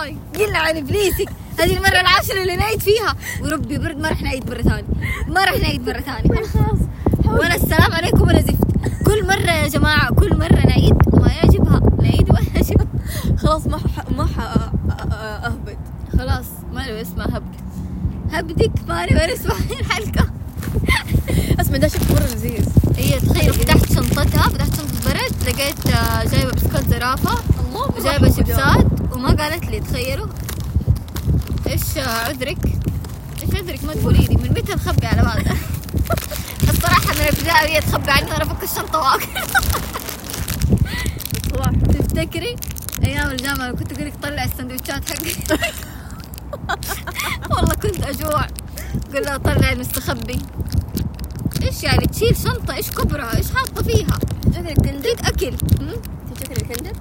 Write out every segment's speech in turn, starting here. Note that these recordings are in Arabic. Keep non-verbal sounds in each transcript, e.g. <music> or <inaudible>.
باي قلنا عن إبليسك. هذه المرة العاشرة اللي نعيد فيها. وربي برد ما راح نعيد مرة ثانية. ما راح نعيد مرة ثانية. خلاص. ولا السلام عليكم ولا زفت. كل مرة يا جماعة كل مرة نعيد وما يعجبها. نعيد وما يعجبها. خلاص ما ح... ما ح... اهبط خلاص ما له اسمها هبد. هبدك ماني ولا اسمها <laughs> الحلقة. اسمع ده شكله مره لذيذ. هي تخيل فتحت شنطتها فتحت شنطة برد لقيت آه، جايبة بسكوت زرافة الله وجايبة شيبسات وما قالت لي تخيلوا. إيش عذرك؟ إيش عذرك؟ ما تقولي لي من متى نخبي على بعض؟ <laughs> الصراحة من البداية وهي تخبي عني وأنا افك الشنطة واكل تفتكري؟ أيام الجامعة كنت أقول لك طلع السندوتشات حقي. <laughs> والله كنت أجوع. قول لها طلع المستخبي. إيش يعني تشيل شنطة؟ إيش كبرها؟ إيش حاطة فيها؟ تفتكر الكندر أكيد أكل؟ تفتكر الكندر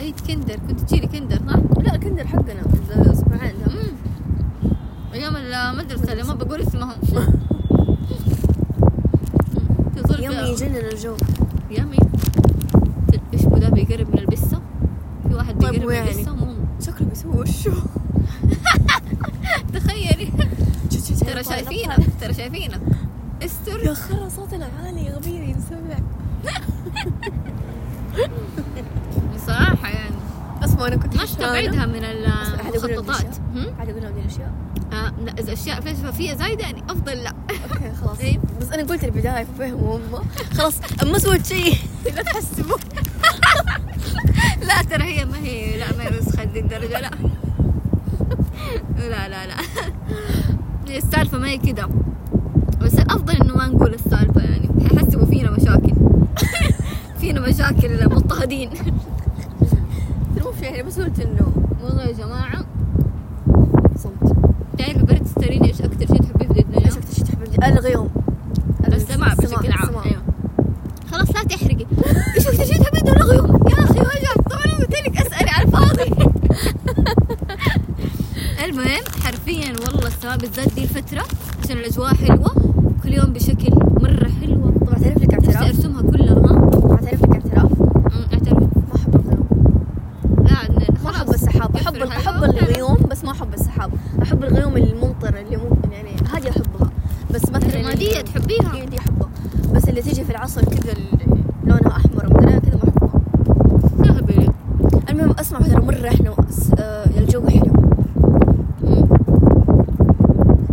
أي كندر. كنت تشيلي كندر صح؟ لا الكندر حقنا. الاسبوعين ده مم. أيام المدرسة اللي ما بقول اسمهم. <laughs> تظل يوم فيها- يجنن الجو يامي إيش ده بيقرب من البسة؟ في واحد طيب بيقرب من ويعني؟ البسة؟ مو. شكله بيسوي وشو تخيلي ترى شايفينك ترى شايفينك. استر. يا خرا صوتنا عالي غبير ينسمع بصراحة يعني. اسمع أنا كنت ما حشرانة. استبعدها من المخططات؟ قاعد أقول لهم الاشياء آه لا إذا أشياء فيها فيها زايدة يعني أفضل لا. okay خلاص. إيه. بس أنا قلت البداية ففهموا هم. خلاص ما سويت شيء <laughs> لا تحسبوا. <laughs> لا ترى هي ما هي لا ما هي وسخة دي الدرجة <laughs> لا. لا لا لا. السالفة ما هي كده. بس الأفضل إنه ما نقول السالفة يعني. حيحسبوا فينا مشاكل. <laughs> فينا مشاكل مضطهدين. <laughs> المهم يعني بس قلت إنه والله يا جماعة. صمت. تعرفي برد ستريني إيش أكتر شيء تحبيه في الدنيا؟ إيش أكثر شيء تحب الغيوم السماع بشكل عام السماع. أيوه خلاص لا تحرقي إيش أكتر شيء تحبيه ده الغيوم يا أخي وجع طبعا أنا قلت لك أسألي على الفاضي المهم حرفيا والله السماء دي الفترة عشان الأجواء حلوة كل يوم بشكل مرة حلوة. طب اعترف لك نفسي اعتراف. أرسمها كلها ها اعترف لك اعتراف. اعترف. ما احب الغيوم. لا ما خلاص أحب السحاب احب أحب. الغيوم بس ما أحب السحاب. أحب الغيوم الممطر اللي ممكن يعني هذه أحبها. بس مثلا الرمادية اللي- تحبيها. هي دي أحبها. بس اللي تيجي في العصر كذا اللي لونها احمر ومدري كذا ما احبها يا هبل المهم اسمع ترى مره إحنا س- آه، الجو حلو أمم.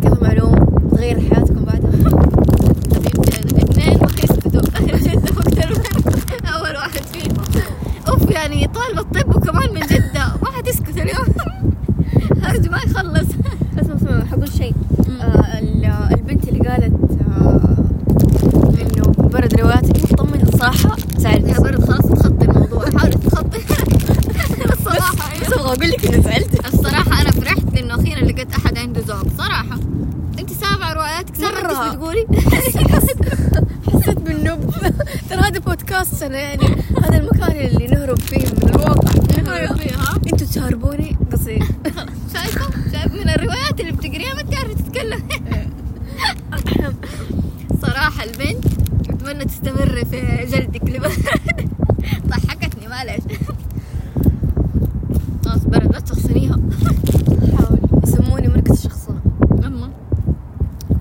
كيف معلوم تغير حياتكم بعدها حبيبتي اثنين ما يسكتوا جدة أكثر من أول واحد فيهم أوف يعني طالبة الطب وكمان من جدة ما حتسكت اليوم هرج ما يخلص اسمع اسمع حقول شيء آه ال- البنت اللي قالت آه انه برد رواياتك مطمن الصراحه زعلت يا برد خلاص تخطي الموضوع حاولي تخطي الصراحة بس أبغى أقول لك اني زعلت الصراحة أنا فرحت لأنه أخيرا لقيت أحد عنده ذوق صراحة أنت سامعة رواياتك سامعة مرة. أنت بتقولي حسيت بالنب ترى هذا بودكاست أنا يعني هذا المكان اللي نهرب فيه من الواقع فيها أنتوا تهربوني قصدي شايفة شايف من الروايات اللي بتقريها ما تعرفي تتكلم صراحة البنت أتمنى تستمر في جلدك لبرد ضحكتني معلش خلاص برد لا تشخصنيها حاول يسموني مركز الشخصنه أما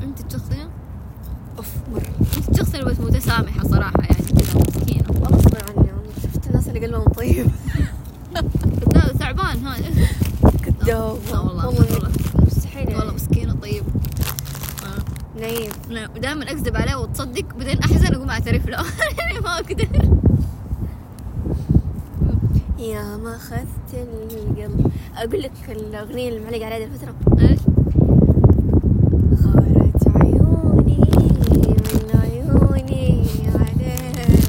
أنت تشخصيها اوف مره أنت تشخصيها بس متسامحة صراحة يعني كذا مسكينة غصبا عني شفت الناس اللي قلبهم طيب لا تعبان هذا كذاب لا والله والله والله مستحيل والله يعني مسكينة طيب آه. نايم دائما وتصدق بعدين احزن أقوم أعترف له. <laughs> ما أقدر. يا ما أخذت القلب أقول لك الأغنية اللي معلقه عليها الفترة. إيش؟ غارت عيوني من عيوني عليك.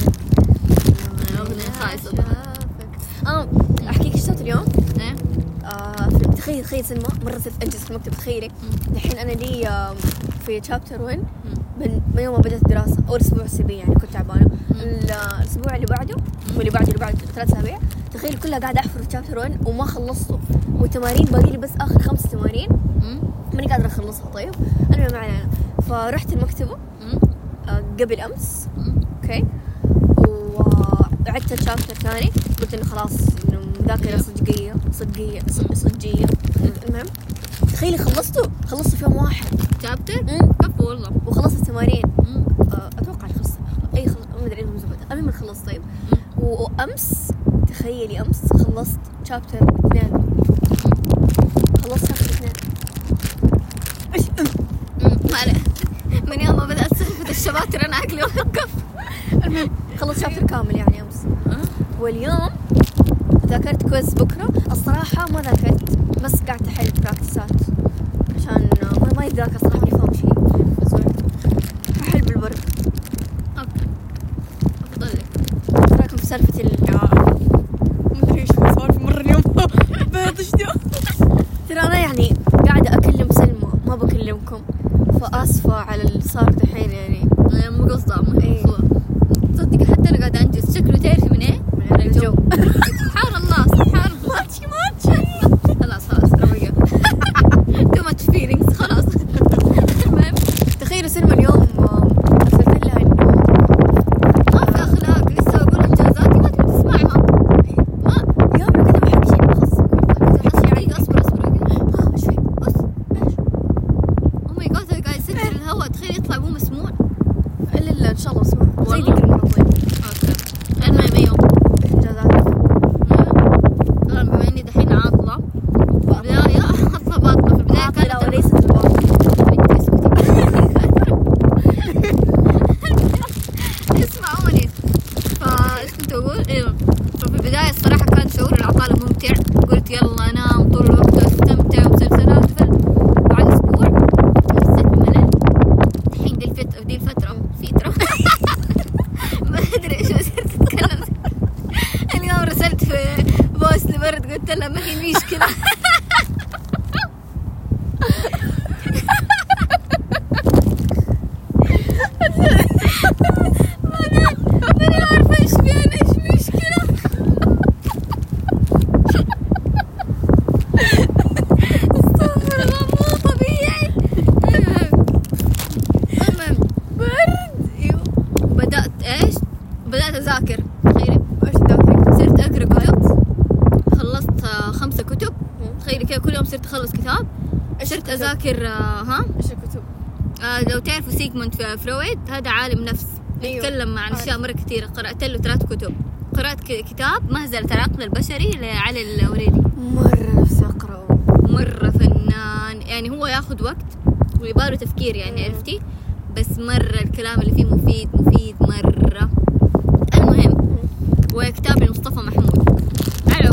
آه احكيك إيش اليوم؟ إيه. آه تخيل تخيل سلمى مرة صرت انجز في المكتب تخيلي. الحين أنا لي آه، في شابتر 1 من يوم ما بدأت الدراسة أول أسبوع سيبي يعني كنت تعبانة. الأسبوع اللي بعده واللي بعده اللي بعده ثلاث أسابيع. تخيل كلها قاعدة أحفر في شابتر 1 وما خلصته. والتمارين باقي لي بس آخر خمس تمارين. ماني قادرة أخلصها. طيب المهم ما علينا فرحت المكتبة آه، قبل أمس. أوكي. وعدت الشابتر ثاني. قلت إنه خلاص إنه مذاكرة صدقية صدقية صدقية. المهم تخيلي خلصته خلصته في يوم واحد. شابتر والله. وخلصت التمارين آه، أتوقع خلصت أي خلصت ما أدري المهم خلصت طيب. وأمس تخيلي أمس خلصت شابتر اثنين. خلصت شابتر اثنين. إيش ما عليه. من يوم ما بدأت سالفة الشباتر أنا عقلي وقف. المهم. خلصت شابتر كامل يعني أمس. أه. واليوم ذاكرت كويس بكرة. الصراحة ما ذاكرت بس قعدت صرت أذاكر آه، ها؟ إيش الكتب؟ آه لو تعرفوا سيجموند فرويد هذا عالم نفس. أيوه. يتكلم عن أشياء مرة كثيرة. قرأت له ثلاث كتب. قرأت كتاب مهزله العقل البشري لعلي الوردي مرة نفسي اقراه مرة فنان. يعني هو ياخذ وقت ويباله تفكير يعني عرفتي؟ بس مرة الكلام اللي فيه مفيد مفيد مرة. المهم وكتاب لمصطفى محمود. على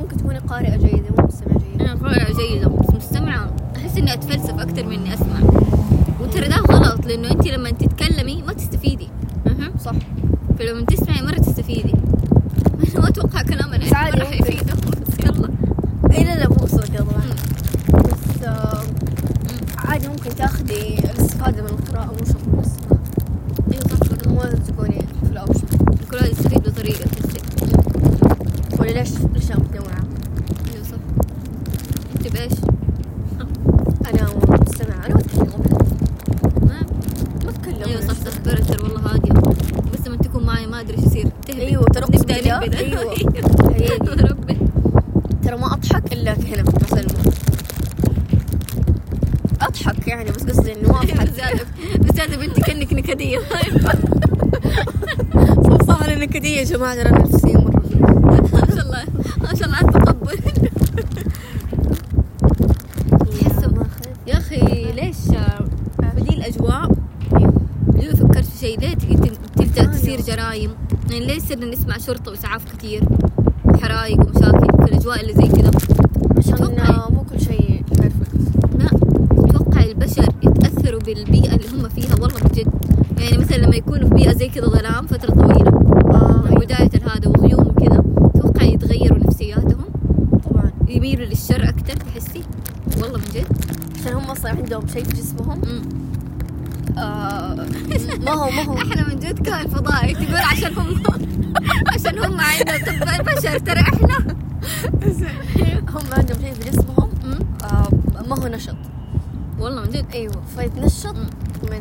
ممكن تكوني قارئة جيدة مو مستمعة جيدة. أنا قارئة جيدة بس مستمعة. أحس إني أتفلسف أكثر من إني أسمع. وترى ده غلط لأنه انت لما تتكلمي ما تستفيدي. أها. صح. فلما تسمعي مرة تستفيدي. ما أتوقع كلامنا بس عادي مرة ممكن. حيفيده بس يلا. اي لا لا مو كذا طبعا. بس آه، عادي ممكن تاخذي الاستفادة من القراءة مو شرط السماع أيوه صح. مو لازم تكوني في الأوبشن. كل واحد يستفيد بطريقة. ولا ليش؟ الاشياء متنوعه أيوه صح انت بايش؟ أنا مستمعه أنا ما اتكلم ابدا ما ما اتكلم أيوه صح صح برتر والله هادية بس لما تكون معي ما ادري إيش يصير تهبد أيوه ترى أقسم نبدا بالله، نهبد أيوه حقيقي ربي ترى ما اضحك الا هنا في مسلمة اضحك يعني بس قصدي انه ما اضحك بزيادة بزيادة بنتي كانك نكدية صح أنا نكديه يا جماعة ترى أنا نفسية مرة. ما شاء الله ما شاء الله على التقبل تحس ما أخذ. يا أخي ليش؟ في دي الأجواء. ليه فكرت في شيء ليه أيوه. تصير جرائم؟ يعني ليه صرنا نسمع شرطة وإسعاف كثير وحرايق ومشاكل في الأجواء اللي زي كذا. عشان أتوقع. مو كل شيء بيرفكت لا أتوقع البشر يتأثروا بالبيئة اللي هم فيها؟ والله بجد. يعني مثلا لما يكونوا في بيئة زي كذا ظلام فترة طويلة من بدايه هذا وغيوم وكذا أتوقع يتغيروا نفسياتهم طبعا يميلوا للشر أكثر تحسي والله من جد عشان هم أصلا عندهم شيء في جسمهم. آه <laughs> ما هو ما هو. إحنا من جد كان فضائي تقول عشان هم <laughs> عشان هم عندهم طب البشر ترى إحنا. هم عندهم شيء في جسمهم. آه ما هو نشط. والله من جد. أيوه فيتنشط. من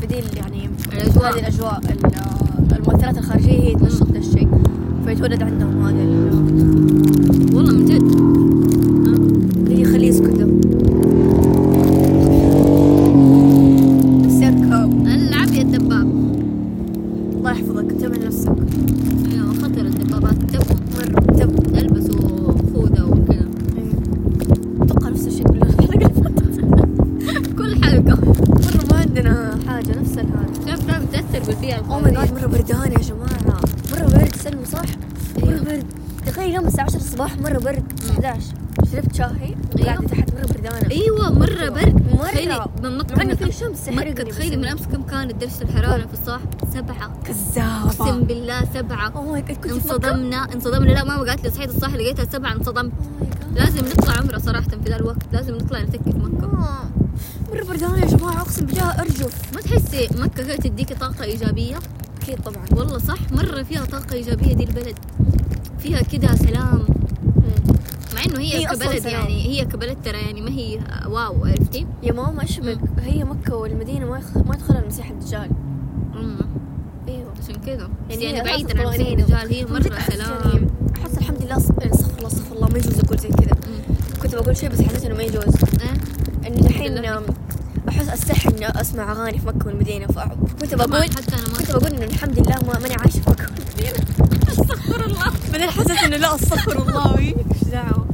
في دي ال- يعني الأجواء. هذه الأجواء ال- المؤثرات الخارجية هي تنشط ذا الشيء. فيتولد عندهم هذا 11 شربت شاهي أيوة. قاعدة تحت مرة بردانة أيوه مرة برد. تخيلي من مع إنه في شمس تخيلي من أمس كم كانت درجه الحرارة في الصباح؟ سبعة. أقسم كذابة بالله سبعة. oh my god كنت في مكة؟ انصدمنا. انصدمنا. لا ماما قالت لي صحيت الصباح لقيتها سبعة انصدمت. Oh. لازم نطلع عمرة صراحة في ذا الوقت. لازم نطلع نتكي في مكة. آه. مرة بردانة يا جماعة أقسم بالله ارجف ما تحسي مكة كده تديكي طاقة إيجابية؟ أكيد طبعا. والله صح. مرة فيها طاقة إيجابية دي البلد. فيها كده سلام. مع إنه هي, هي كبلد. يعني هي كبلد ترى يعني ما هي واو عرفتي؟ يا ماما إيش بك هي مكة والمدينة ما يخ... ما يدخلها المسيح الدجال. أمم، إيوه. عشان بس يعني يعني بعيدا خلاص عن مسيح الطمأنينة. الرجال هي أحس سلام. يعني أحس الحمد لله يعني استغفر الله استغفر الله ما يجوز أقول زي كذا. كنت بقول شيء بس حسيت إنه ما يجوز. إيه؟ إنه الحين لله. أحس أستحي إني أسمع أغاني في مكة والمدينة. فكنت بقول حتى أنا كنت بقول إنه الحمد لله ما ماني عايشة في مكة والمدينة. <laughs> استغفر الله. بعدين حسيت إنه لا استغفر الله. إيش دعوة؟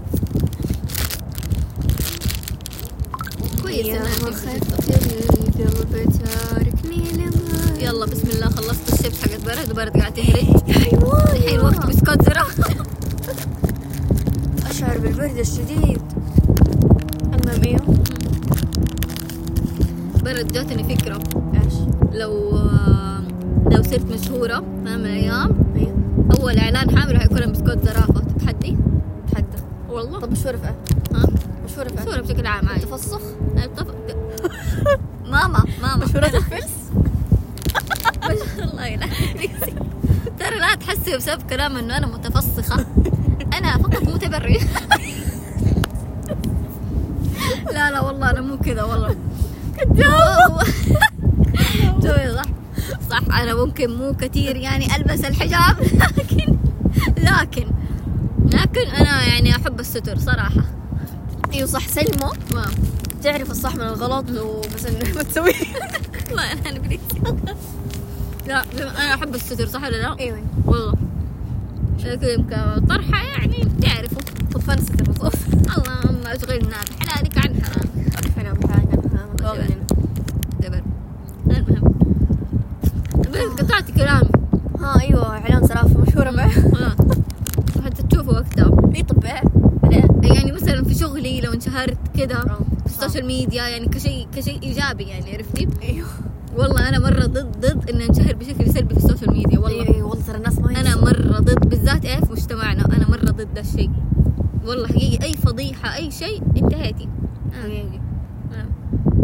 يلا بسم الله خلصت الشيبس حقت برد وبرد قاعد تهرج حيوان الحين وقت بسكوت زرع. أشعر بالبرد الشديد. المهم أيوه برد جاتني فكرة. إيش؟ لو آه، لو صرت مشهورة في يوم من الأيام أيوه اسكت زرافة. تتحدي؟ تحدى والله. طب مشهورة في؟ ها؟ مشهورة صورة إيه؟ بشكل عام عادي. تفسخ الطف... <laughs> ماما ماما. مشهورة الفلس الله لا <laughs> ترى لا تحسي بسبب كلام إنه أنا متفسخة. <laughs> أنا فقط متبرية. لا لا والله أنا مو كذا والله. كذاب جوي صح؟ صح أنا ممكن مو كثير يعني ألبس الحجاب لكن لكن لكن أنا يعني أحب الستر صراحة. أيوه صح. سلمى؟ ما تعرف الصح من الغلط؟ وبس إنه ما تسويه والله <laughs> أنا انجليزي <laughs> لا أنا أحب الستر صح ولا لا؟ أيوه. والله. شكل طرحة يعني تعرفوا طب فين ستر مصوف اللهم أشغلنا بحلالك عن حرام. بحاجة قولنا دبر المهم. بس قطعت كلامي ها أيوه إعلان سرافة مشهورة به خلاص حتى تشوفوا وقتها اي طب إيه عليه يعني مثلا في شغلي لو انشهرت كذا آه. في ال social media يعني كشيء كشيء إيجابي يعني عرفتي؟ أيوه. والله أنا مرة ضد ضد ان انشهر بشكل سلبي في ال social media والله. أيوه والله ترى الناس ما أنا. مرة ضد بالذات إيه في مجتمعنا أنا مرة ضد الشيء. والله حقيقي أي فضيحة أي شيء انتهيتي. حقيقي.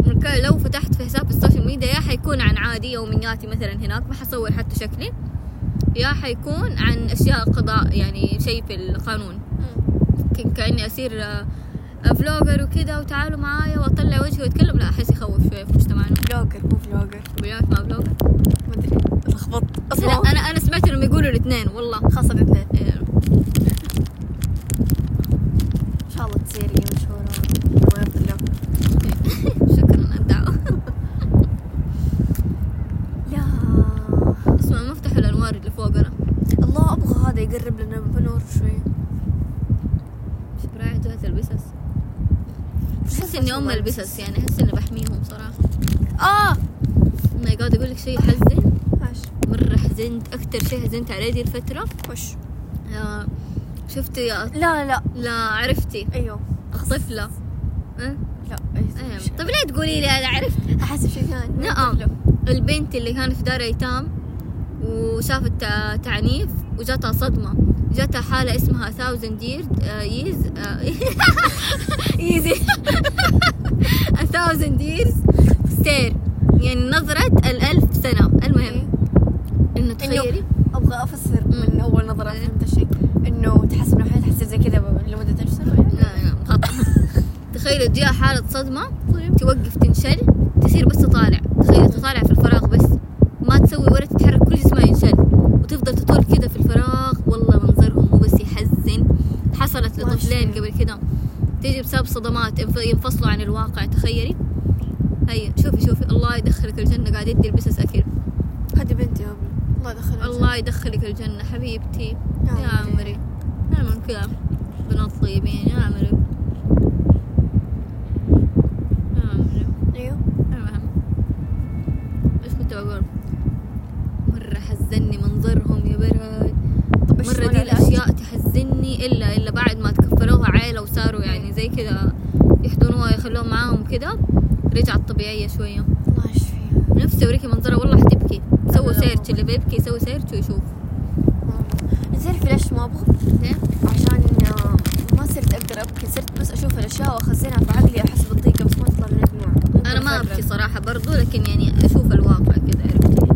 ممكن لو فتحت في حساب ال social media يا حيكون عن عادي يومياتي مثلا هناك ما حصور حتى شكلي. يا حيكون عن أشياء قضاء يعني شيء في القانون. كأني اصير آه، vlogger وكذا وتعالوا معايا واطلع وجهي واتكلم. لا أحس يخوف شوية في مجتمعنا. vlogger مو vlogger. بالعكس ما vlogger. ما أدري لخبطت لا أصلا أنا أنا سمعت إنهم يقولوا الاثنين والله. الاثنين إيه. إن شاء الله تصيري الله <laughs> شكرا على الدعوة. يا اسمع مفتح الأنوار اللي فوقنا الله أبغى هذا يقرب لنا بنور شوي. مش براعي ذات البسس. احس إني أم البسس يعني أحس إني بحميهم صراحة. آه! ما قاعد أقول لك شيء ماشي مرة حزنت أكثر شيء حزنت عليه دي الفترة. وش؟ آه شفت يا لا لا لا. لا عرفتي. أيوه. طفلة. أه؟ لا. إيش طيب ليه تقولي لي أنا عرفت؟ أحس بشيء ثاني. نعم. البنت اللي كانت في دار أيتام وشافت تع- تعنيف وجاتها صدمة. جاتها حالة اسمها thousand years آه، ييز ييزي <laughs> <laughs> a thousand years stare. يعني نظرة الألف سنة. المهم. إنه تخيلي. أبغى أفسر من مم. أول نظرة إيه. فهمت الشيء. إنه تحس إنه حياتها حتصير زي كذا لمدة ألف سنة يعني. لا لا خطأ <laughs> تخيلوا تجيها حالة صدمة طيب. توقف تنشل تصير بس تطالع تخيل تطالع في الفراغ بس. ما تسوي ولا تتحرك كل جسمها ينشل وتفضل تطول كذا في الفراغ والله منظرهم مو بس يحزن حصلت ما لطفلين شاء. قبل كذا تيجي بسبب صدمات ينف- ينفصلوا عن الواقع. تخيلي؟ هيا شوفي شوفي. الله يدخلك الجنة قاعد يدي البسس أكل. هذه بنتي يا ابني الله يدخلها الله يدخلك الجنة حبيبتي. يا عمري. نعمل كذا بنات طيبين. يا عمري يا عمري أيوه المهم إيش كنت بقول مرة حزني منظرهم يا برد طب إيش مرة سوى دي العلاج؟ الأشياء تحزني إلا إلا بعد ما تكفلوها عائلة وصاروا يعني زي كذا يحضنوها يخلوها معاهم كذا رجعت طبيعية شوية. الله يشفيها. نفسي أوريكي منظرها والله حتبكي سووا لا، search اللي بيبكي يسوي search ويشوف. تعرفي ليش ما أبغى؟ عشان آه، ما صرت أقدر أبكي. صرت بس أشوف الأشياء وأخزنها في عقلي احس بالضيقه بس ما تطلع مني دموع ممكن أنا ما أفرغ. أبكي صراحة برضو لكن يعني أشوف الواقع كذا عرفتي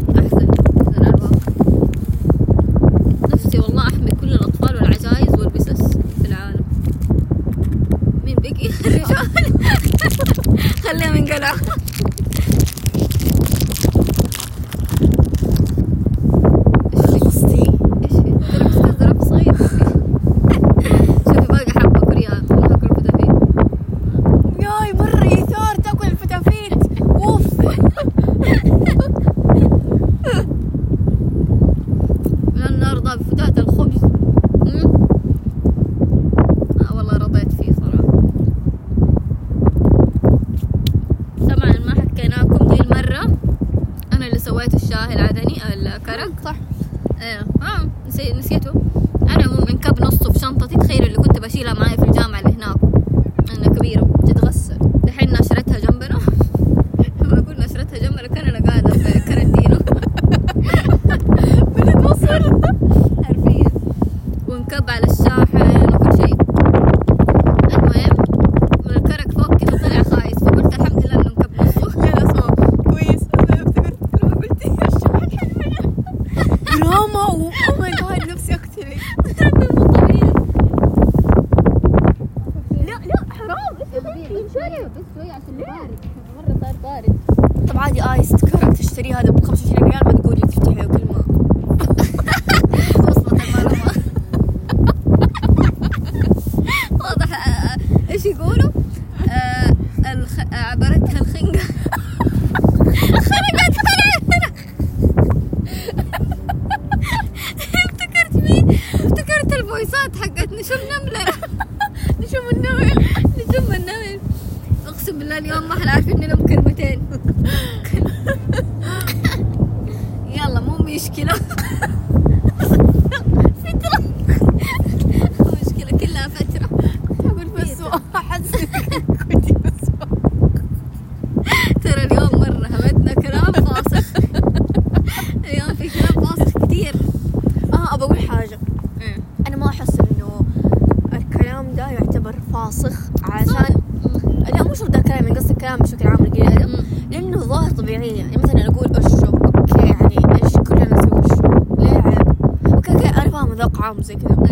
vamos equilibrar.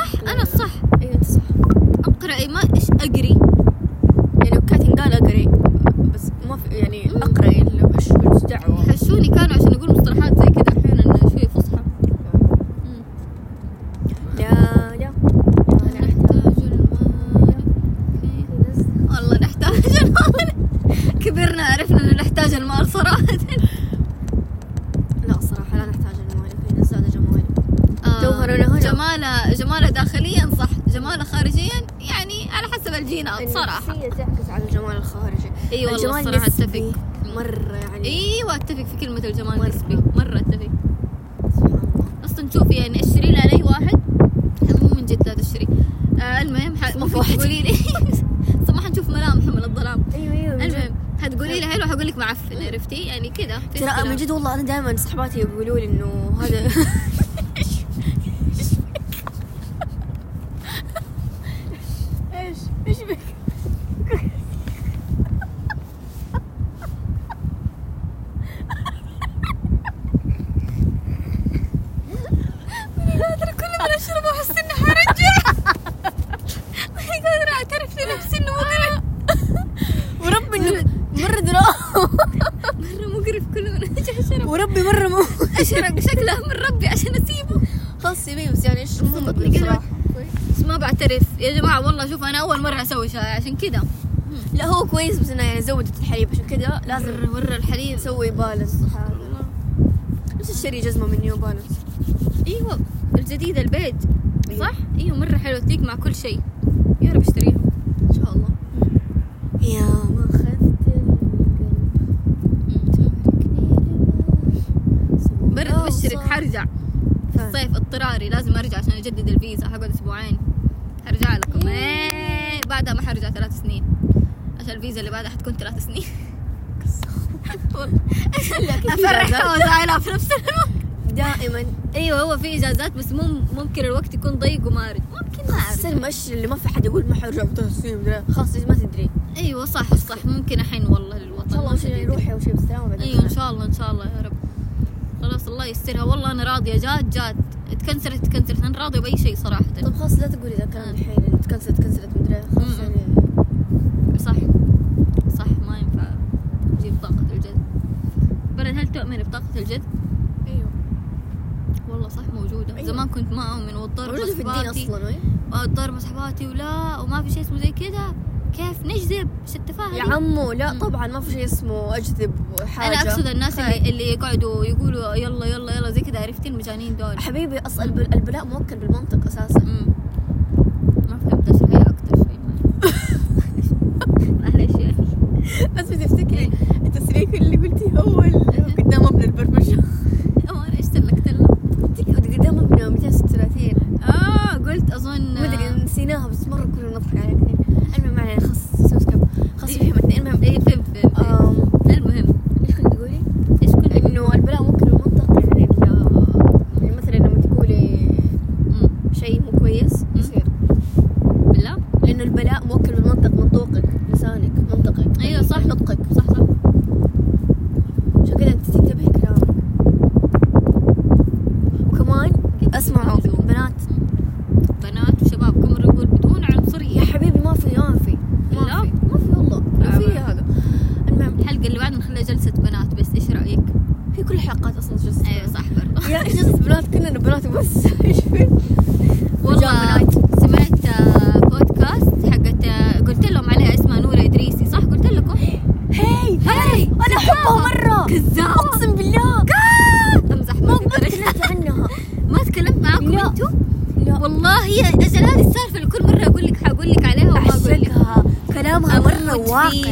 صح؟ أنا. الصح أيوه أنت صح. اقرأي ما إيش أقري يعني كاتن قال اقري بس ما في يعني اقرأي اللي إيش إيش دعوه يحشوني كانوا عشان أقول مصطلحات زي كذا أحيانا شوي فصحى مم. لا لا نحتاج المال والله نحتاج المال كبرنا عرفنا انه نحتاج المال صراحة لا صراحة لا نحتاج المال في نزادة جمالي آه، جوهرنا هنا. جماله جماله داخليا صح جماله خارجيا يعني على حسب الجينات صراحة النفسية تعكس على الجمال الخارجي اي والله الجمال الصراحة نسبي. اتفق مرة يعني أيوه اتفق في كلمة الجمال مرة. النسبي مرة اتفق سبحان الله أصلا شوفي يعني اشتري لي على اي واحد مو من جد لا تشتري آه المهم ح... ما في ممكن واحد. تقولي لي صح ما حنشوف ملامح من الظلام أيوه أيوه من جد. المهم حتقولي لي حلو حقول لك معفن عرفتي يعني كذا في ترى اختلاف. من جد والله أنا دائما صحباتي يقولوا لي انه هذا إيش إيش بك ترى كل ما اشرب احس اني حرجع ماني قادرة اعترف لنفسي انه مقرف وربي انه مرة دراهم مرة مقرف كل ما أجي اشرب وربي مرة مو شكله من ربي عشان أسيبه. خلاص سيبيه بس يعني إيش مقرف. بصراحة بس ما بعترف. يا جماعة والله شوف أنا أول مرة أسوي شاي عشان كذا لا هو كويس بس انه يعني زودت الحليب عشان كذا لازم مرة الحليب. نسوي بالانس نفس الشيء جزمة من نيو بالانس أيوه الجديد البيج أيوة. صح؟ أيوه مرة حلوة تليق مع كل شيء. يا رب اشتريها ان شاء الله يا ما اخذت برد بشرك حرجع في الصيف اضطراري لازم ارجع عشان اجدد الفيزا حقعد أسبوعين. حرجع لكم. إيه بعدها ما حرجع ثلاث سنين. عشان الفيزا اللي بعدها حتكون ثلاث سنين. <laughs> افرح وزعلها في نفس الوقت. دائما. إيوه هو في اجازات بس مو ممكن الوقت يكون ضيق ومارد ممكن ما اعرف مش اللي ما في حد يقول ما حرجع ولا- خلاص ما تدري. إيوه صح صح. ممكن احن والله للوطن إن شاء الله. روحي بالسلامة بعدين إيوه إن شاء الله إن شاء الله يا رب. خلاص الله يسترها. والله أنا راضية. جات جات. تكنسلت تكنسلت. أنا راضية بأي شيء صراحة. طب خلاص لا تقولي ذا الكلام الحين إنه تكنسلت تكنسلت مدري. خلاص. يعني صح. صح ما ينفع تجيب طاقة الجذب بلد هل تؤمن بطاقة الجذب أيوه. والله صح موجودة. أيوة. زمان كنت ما موجودة في الدين أصلا وي. واضطر مسحباتي ولا وما في شيء اسمه زي كذا. كيف نجذب إيش التفاهة يا؟ عمو لا. طبعا ما في شيء اسمه أجذب حاجة أنا أقصد الناس هاي. اللي, اللي يقعدوا يقولوا يلا يلا يلا زي كذا عرفتي المجانين دول حبيبي أصلا الب- البلاء موكل بالمنطق أساسا مم. walker.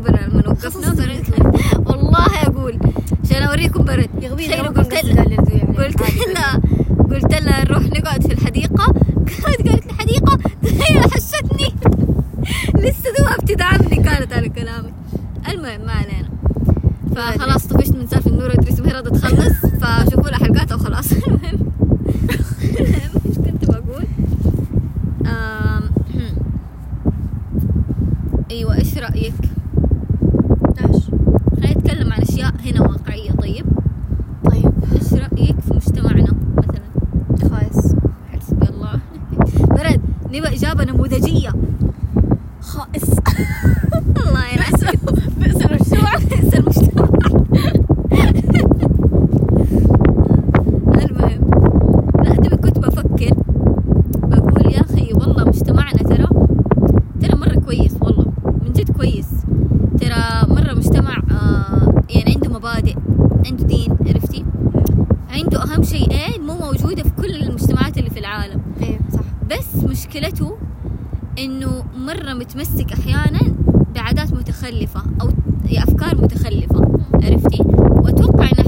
برا لما وقفنا برد. <laughs> والله أقول. عشان أوريكم برد. تخيلوا قلت قلت لها قلت لها نروح نقعد في الحديقة. كانت قالت لي حديقة؟ تخيل حشتني <laughs> لسه دوها بتدعمني كانت على كلامي. المهم ما علينا. فخلاص طفشت من سالفة نور ادريس مهرة تخلص. فشوفوا لها حلقاتها وخلاص. <laughs> المهم. هي أفكار متخلفة عرفتي؟ وأتوقع ان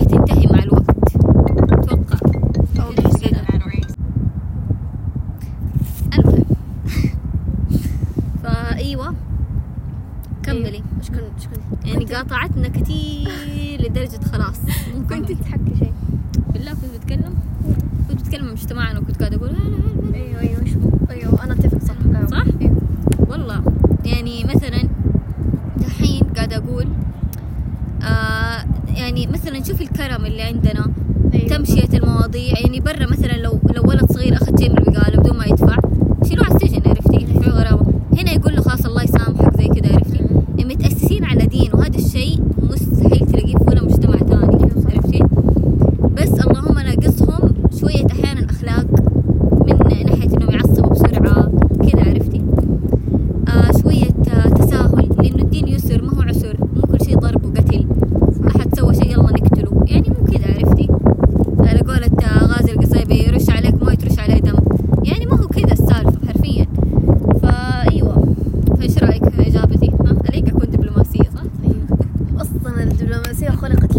دبلوماسية خلقت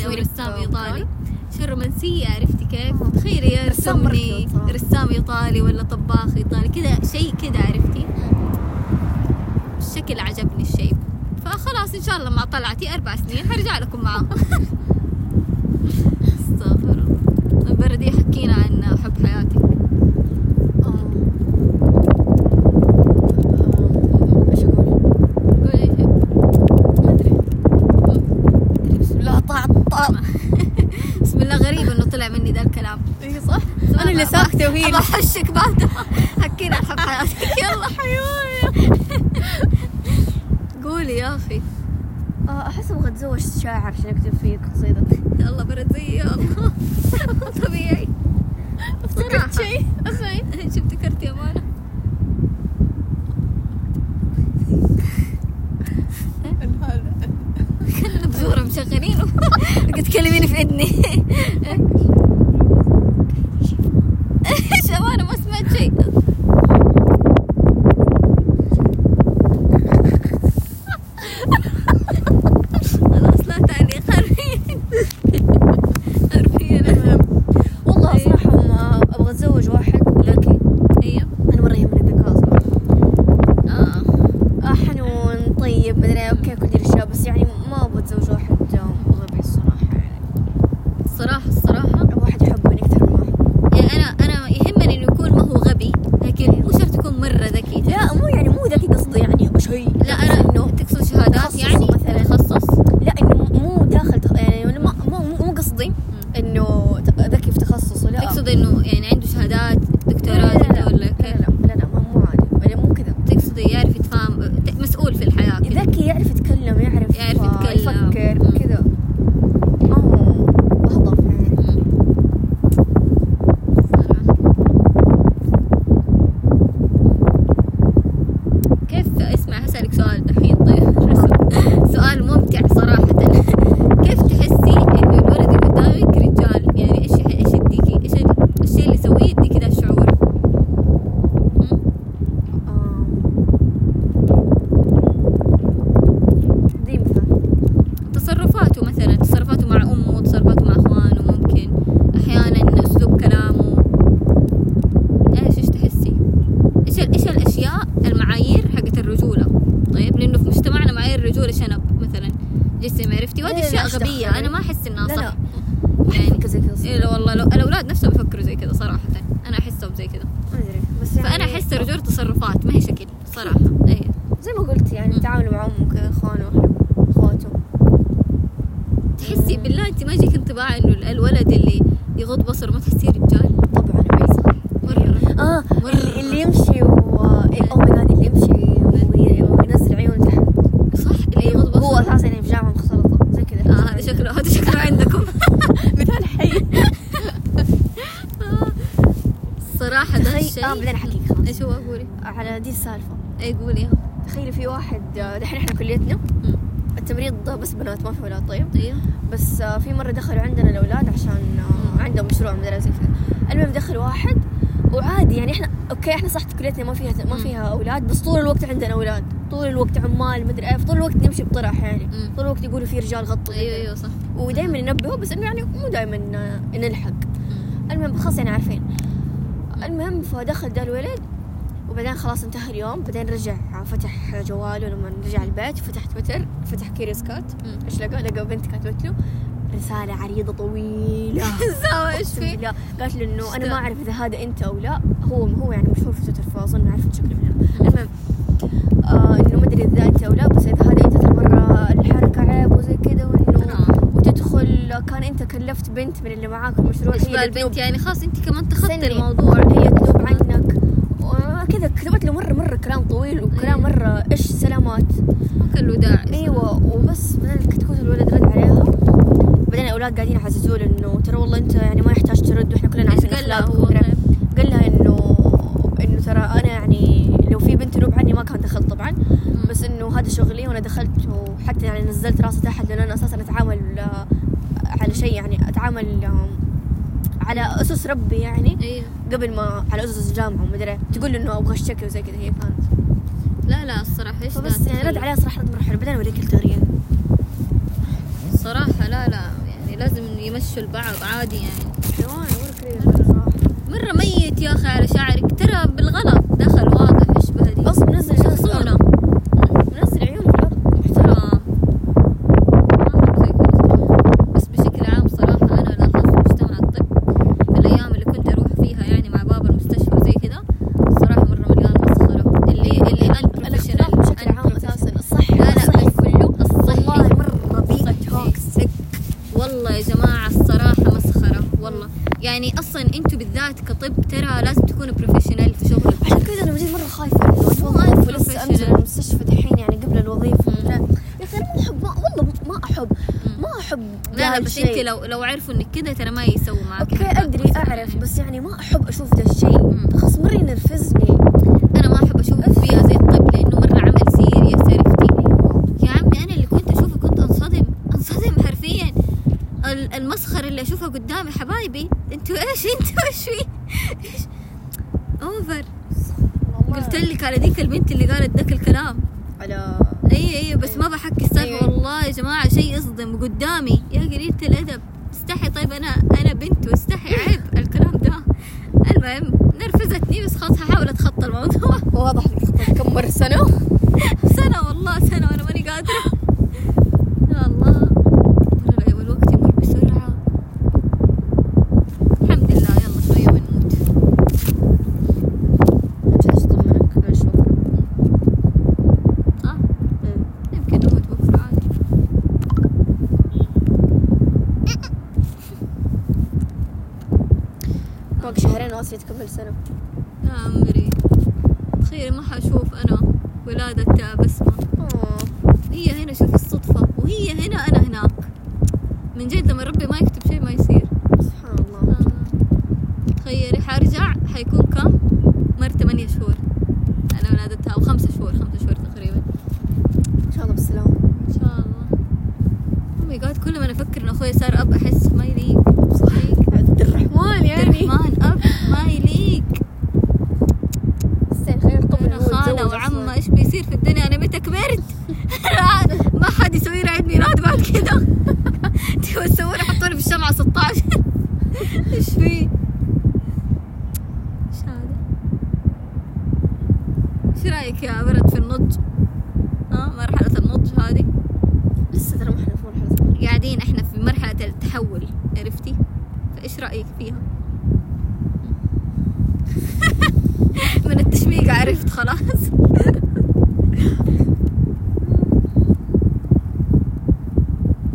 ايطالي أو رسام ايطالي شو الرومانسية عرفتي كيف؟ تخيلي يا رسامي رسام ايطالي ولا طباخ ايطالي كذا شيء كذا عرفتي؟ الشكل عجبني الشيء. فخلاص إن شاء الله ما طلعتي أربع سنين هرجع لكم معاهم. <laughs> مني ذا الكلام. اي صح. أنا اللي ساكته وهي اللي احشك بعد. حكينا حب حياتك يلا. حيوان قولي يا أخي. آه، أحس أبغى أتزوج شاعر عشان أكتب فيه قصيدة. يلا برد زي الله طبيعي. أفتكرت شيء؟ اسمعي إيش <laughs> افتكرت يا مانا. كلنا بزورة مشغلين. <laughs> قد في اذني <laughs> بالله انت ما يجيك انطباع إنه ال- الولد اللي يغض بصره ما تحسيه رجال؟ طبعا صح مرة آه مرة. اللي, يمشي و oh my God اللي يمشي وي- وينزل عيونه تحت. صح اللي يغض بصره هو أساسا يعني بجامعة مختلطة زي كذا. آه هذا شكله هذا شكله عندكم. <laughs> مثال حي. <laughs> الصراحة ده الشيء. آه بعدين أحكيك خلاص. إيش هو؟ قولي. على دي السالفة. اي قولي. تخيلي في واحد آه، دحين إحنا كليتنا. التمريض بس بنات ما في ولاد. طيب. أيوه بس آه، في مرة دخلوا عندنا الأولاد عشان آه، عندهم مشروع مدرسة زي كذا المهم دخل واحد وعادي يعني إحنا أوكي إحنا صح كليتنا ما فيها ما. فيها أولاد بس طول الوقت عندنا أولاد. طول الوقت عمال مدري إيه طول الوقت نمشي بطرح يعني. طول الوقت يقولوا في رجال غطوا أيوه أيوه صح. ودائما ينبهوا بس إنه يعني مو دائما نلحق. مم. المهم خلاص يعني عارفين. المهم فدخل ده الولد وبعدين خلاص انتهى اليوم بعدين رجع. فتح جواله لما رجع البيت فتح تويتر فتح كيريوسكات مم. إيش لقى لقى بنت كاتبت له رسالة عريضة طويلة سوا إيش في؟ قالت له إنه أنا ما؟ أعرف إذا هذا أنت أو لا هو هو يعني مشهور في تويتر فأظن عرفت شكله من هنا المهم آه إنه ما أدري إذا أنت أو لا بس إذا هذا أنت ترى مرة الحركة عيب وزي كذا وإنه آه. وتدخل كان أنت كلفت بنت من اللي معاك المشروع هي البنت يعني خلاص أنت كمان تخطي. الموضوع هي تنوب عنك وكذا كتبت له مرة مرة كلام طويل وكلام أيوة. مرة إيش سلامات ما كان له داعي أيوه وبس بعدين كتكوت الولد رد عليها بعدين الاولاد قاعدين يحسسوا له إنه ترى والله أنت يعني ما يحتاج ترد وإحنا كلنا عارفين قال له اخلاقك هو طيب؟ قال لها انه إنه ترى أنا يعني لو في بنت تنوب عني ما كان دخلت طبعا. بس إنه هذا شغلي وأنا دخلت وحتى يعني نزلت راسي تحت لأن أنا أساسا أتعامل آه، على شيء يعني أتعامل على أسس ربي يعني. أيوه قبل ما على أسس الجامعة ومدري تقول له إنه أبغى أشتكي وزي كذا. هي كانت لا لا الصراحة إيش ده يعني رد؟ عليها صراحة رد مره حلو بعدين اوريك التغريده صراحة لا لا يعني لازم يمشوا البعض عادي يعني. حيوان مرة ميت يا أخي على شعرك. ترى بالغلط دخل واضح إيش بهدي أصلا منزل جالس شخصونة منزل عيونه في الأرض محترم ما أعرف زي كذا. بس بشكل عام صراحة أنا لاحظت في مجتمع الطب في الأيام اللي كنت أروح فيها يعني مع بابا المستشفى وزي كذا الصراحة مرة مليان مسخرة اللي اللي أن الاختلاط بشكل عام أساسا الصحي لا لا الصحي بس كله الصحي والله مره بيئه صحي. toxic والله يا جماعة الصراحة مسخرة والله يعني أصلا أنتوا بالذات كطب ترى لازم تكون professional في شغلك عشان كذا أنا بجد مرة خايفة انه اتوظف ولسه professional. المستشفى دحين يعني قبل. لا. يا أخي أنا ما احب ما والله ما أحب ما أحب لا لا بس. انت لو لو عرفوا إنك كذا ترى ما يسووا معك أي حاجة. أدري أعرف بس يعني ما أحب أشوف ذا الشيء. خلاص مرة ينرفزني أنا ما أحب أشوف فيها زي الطب لأنه مره عمل serious عرفتي يا عمي أنا اللي كنت اشوفه كنت انصدم انصدم حرفيا ال- المسخره اللي اشوفها قدامي حبايبي. أنتوا إيش؟ <laughs> أنتوا إيش في؟ إيش over قلت لك على ذيك البنت اللي قالت ذاك الكلام. على إي إي بس ما بحكي السالفة. أيوة. والله يا جماعة شيء يصدم قدامي. يا قليلة الأدب. استحي طيب أنا أنا بنت واستحي عيب <laughs> الكلام ده. المهم نرفزتني بس خلاص هحاول أتخطى الموضوع. واضح خطط كم مرة؟ سنة؟ <laughs> سنة والله سنة وأنا ماني قادرة يا الله ترى لا- الوقت يمر بسرعة الحمد لله يلا شوية ونموت انت إيش ضمنك معلش بكره آه يمكن نموت بكرة عادي باقي شهرين واصل تكمل سنة. يا عمري. تخيلي ما حشوف أنا ولادة بسمة. هي هنا شوفي الصدفة وهي هنا أنا هناك. من جد لما ربي ما يكتب شيء ما يصير. سبحان الله. آه. تخيلي حرجع حيكون كم؟ مر ثمانية شهور. أنا ولادتها أو خمسة شهور خمسة شهور تقريبا. إن شاء الله بالسلامة. إن شاء الله. oh my God كل ما أنا أفكر إن أخوي صار أب أحس ما يليق. صحيح. عبد الرحمن. يعني الرحمن اب ما يليق استنى خلينا نطمن أنا إنه هو خاله يتزوج وعمه أصلاً. إيش بيصير في الدنيا أنا متى كبرت ما حد يسوي لي عيد ميلاد بعد كذا تبغى تسوي لي حطوني في الشمعة 16 إيش في إيش هذا إيش رايك يا برد في النضج ها مرحلة النضج هذه لسه ترى ما إحنا في مرحله قاعدين إحنا في مرحلة التحول عرفتي؟ فايش رأيك فيها؟ من التشويق عرفت خلاص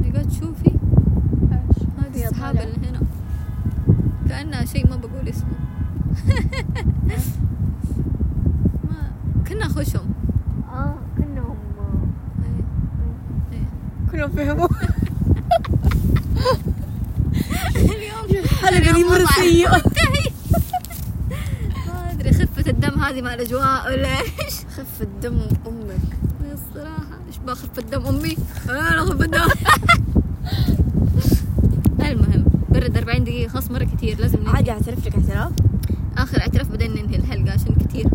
قاعد شوفي اللي هنا كأنها شيء ما بقول اسمه <laughs> ما كنا خشم آه كانهم. إيه. كلهم فهموا اليوم الحلقة دي سيئه منتهي ما أدري خفة الدم هذه مع الأجواء ولا إيش؟ خف الدم أمك الصراحة إيش باخف الدم أمي؟ أنا اخف الدم <laughs> المهم برد 40 دقيقة خلاص مرة كثير لازم ننهي. عادي اعترف لك اعتراف آخر اعتراف بعدين ننهي الحلقة عشان كثير